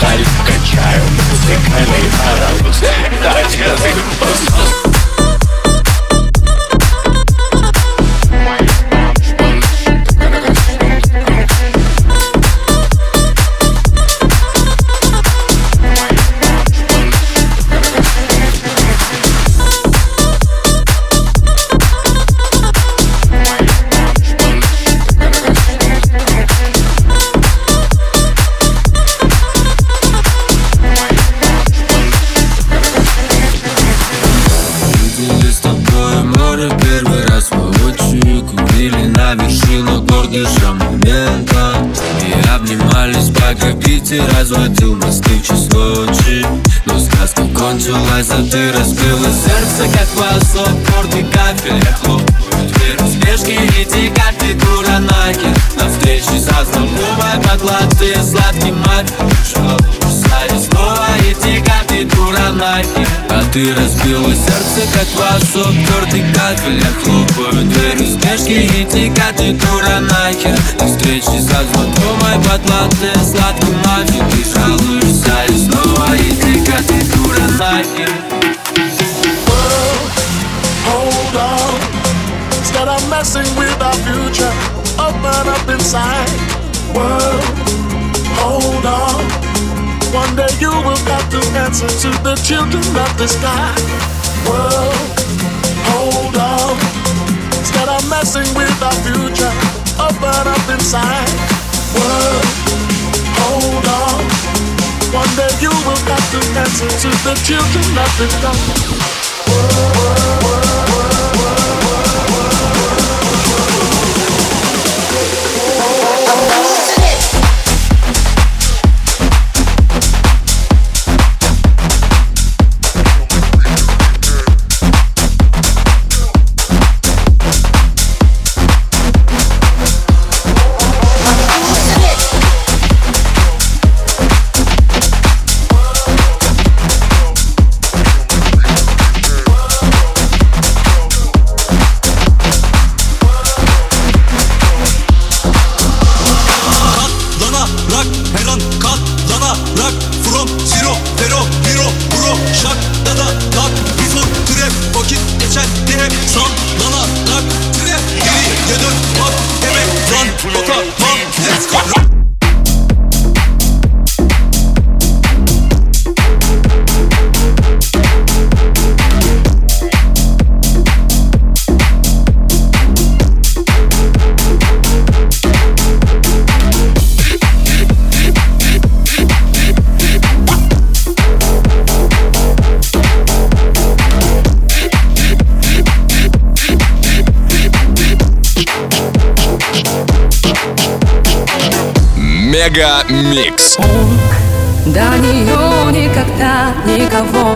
качаю Музыкальный парадокс, дайте разыгрываться На вершинах гордыша момента И обнимались, пока Питер разводил мосты в ночи Но сказка кончилась, а ты разбила сердце, как вазок Гордый кафель, я хлопаю дверь Успешки иди, как ты дура нахер На встрече со знакомой поклады Сладкий мать, И снова как ты дура нахер А ты разбила сердце, как вазок Гордый кафель, я хлопаю дверь Успешки иди, как ты дура нахер На встрече со знакомой поклады Сладкий мать, ты жалуешься И снова иди, как ты дура нахер hold on. Instead of messing with our future, open up inside. World, hold on. One day you will have to answer to the children of the sky. World, hold on. Instead of messing with our future, open up inside. World, hold on. One day you will have to answer to the children of the sky. World, world, world, Let's go. Мега Микс. До нее никогда никого.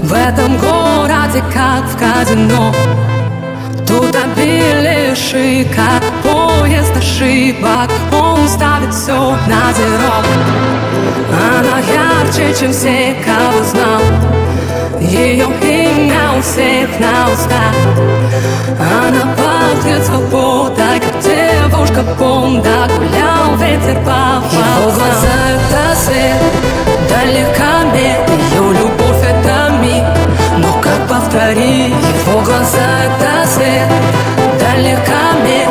В этом городе, как в казино. Тут обилие шика, поезд ошибок. Он ставит все на зеро. Она ярче, чем все, кого знал. Ее имя у всех на устах. Она пахнет свободой, девушка Бонда Гулял ветер по Его глаза это свет, далека мир Ее любовь это миг, но как повторить Его глаза это свет, далека мир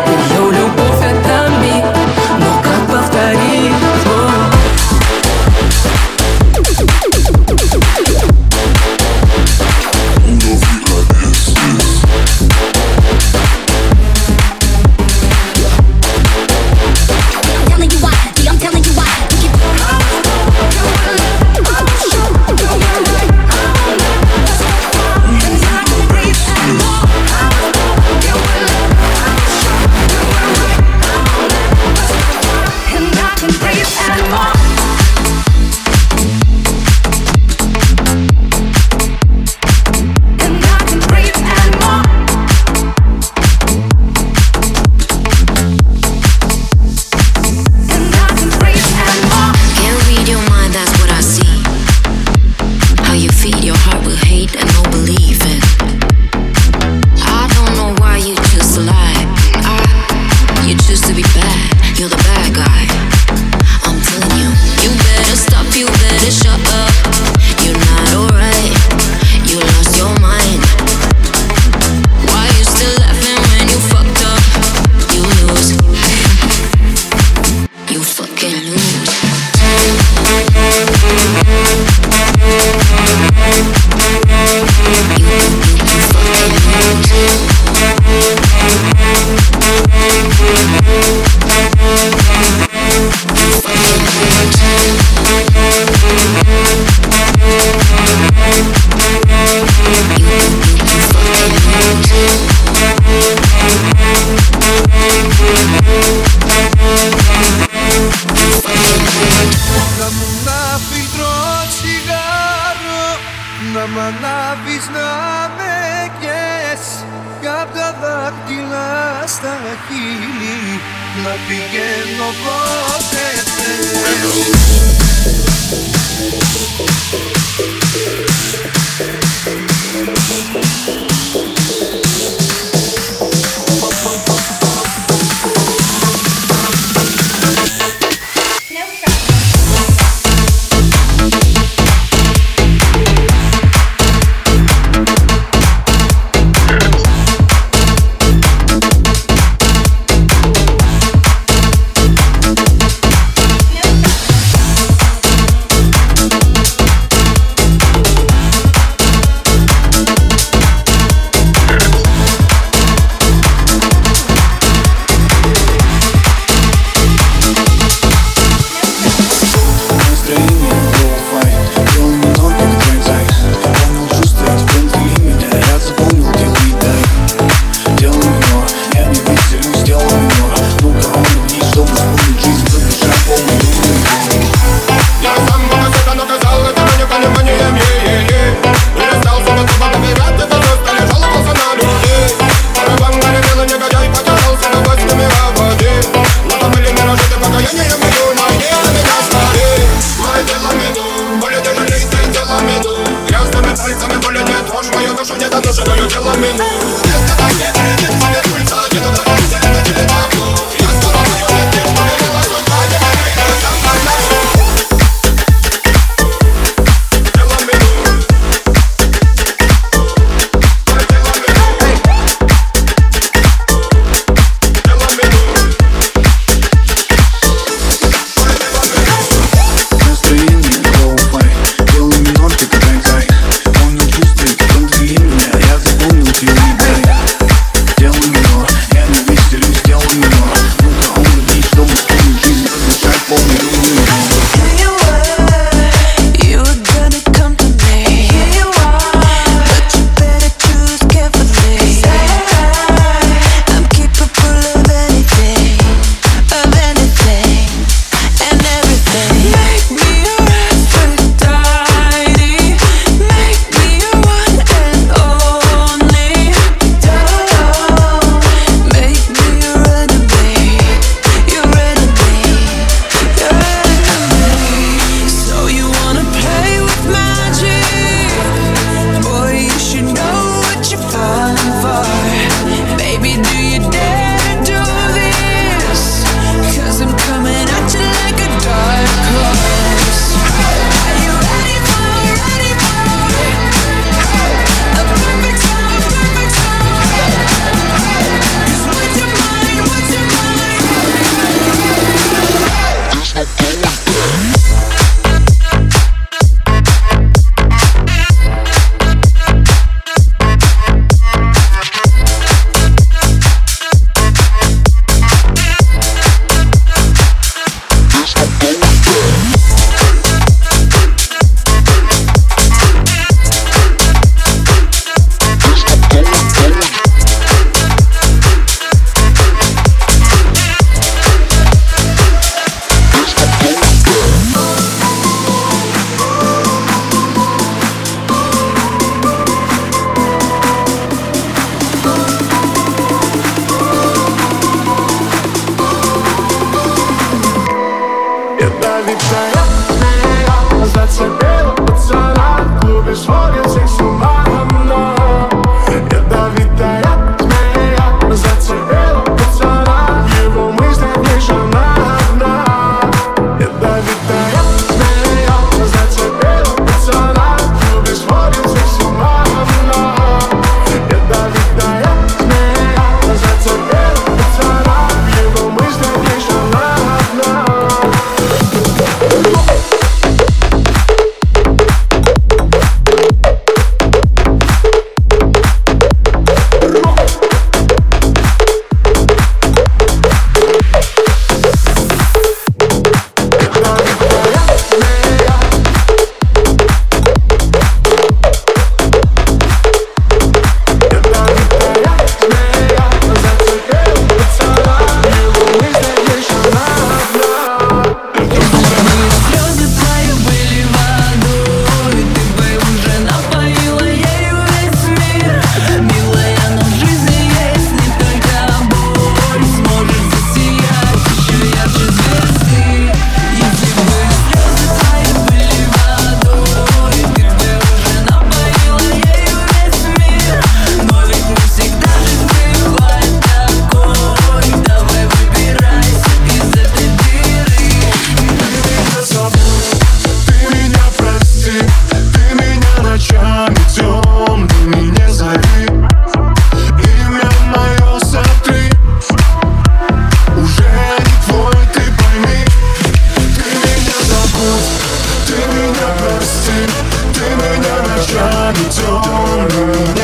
Don't know.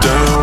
Down.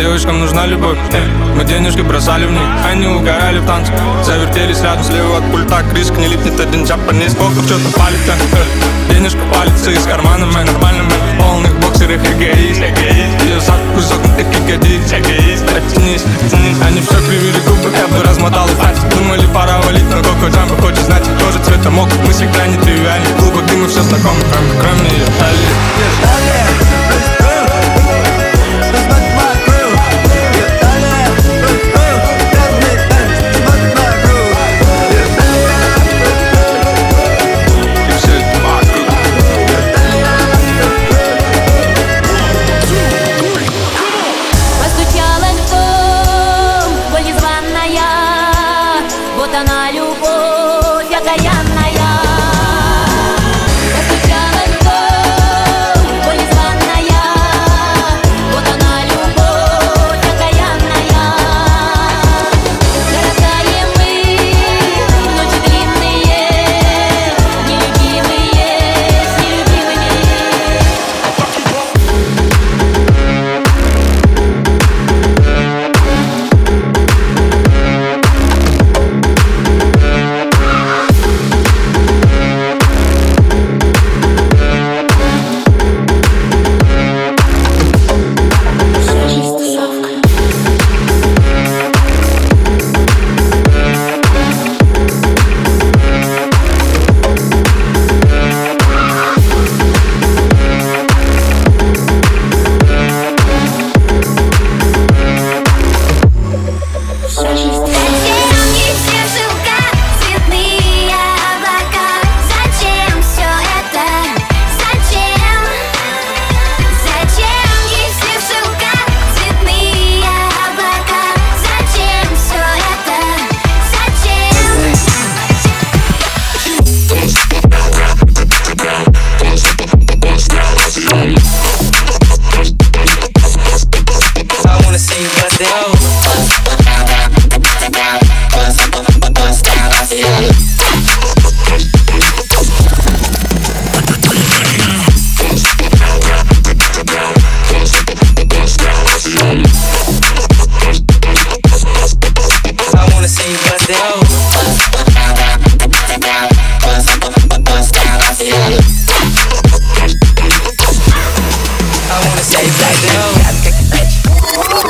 Девочкам нужна любовь. Мы денежки бросали в них Они угорали в танце Завертелись рядом слева от пульта Крышка не липнет один джапанец Боков что-то палит там Денежка палится из кармана Мы нормально мы полных боксерах эгоист Ее зад кусок ты ягодиц Оттянись, оттянись. Они все кривили губы, я бы размотал их. пальцы Думали пора валить, но Коко Джамбо хочет знать. Тоже цвета мог, мы всегда не тривиальны Глубоко мы все знакомы, кроме, кроме ее Дали, дали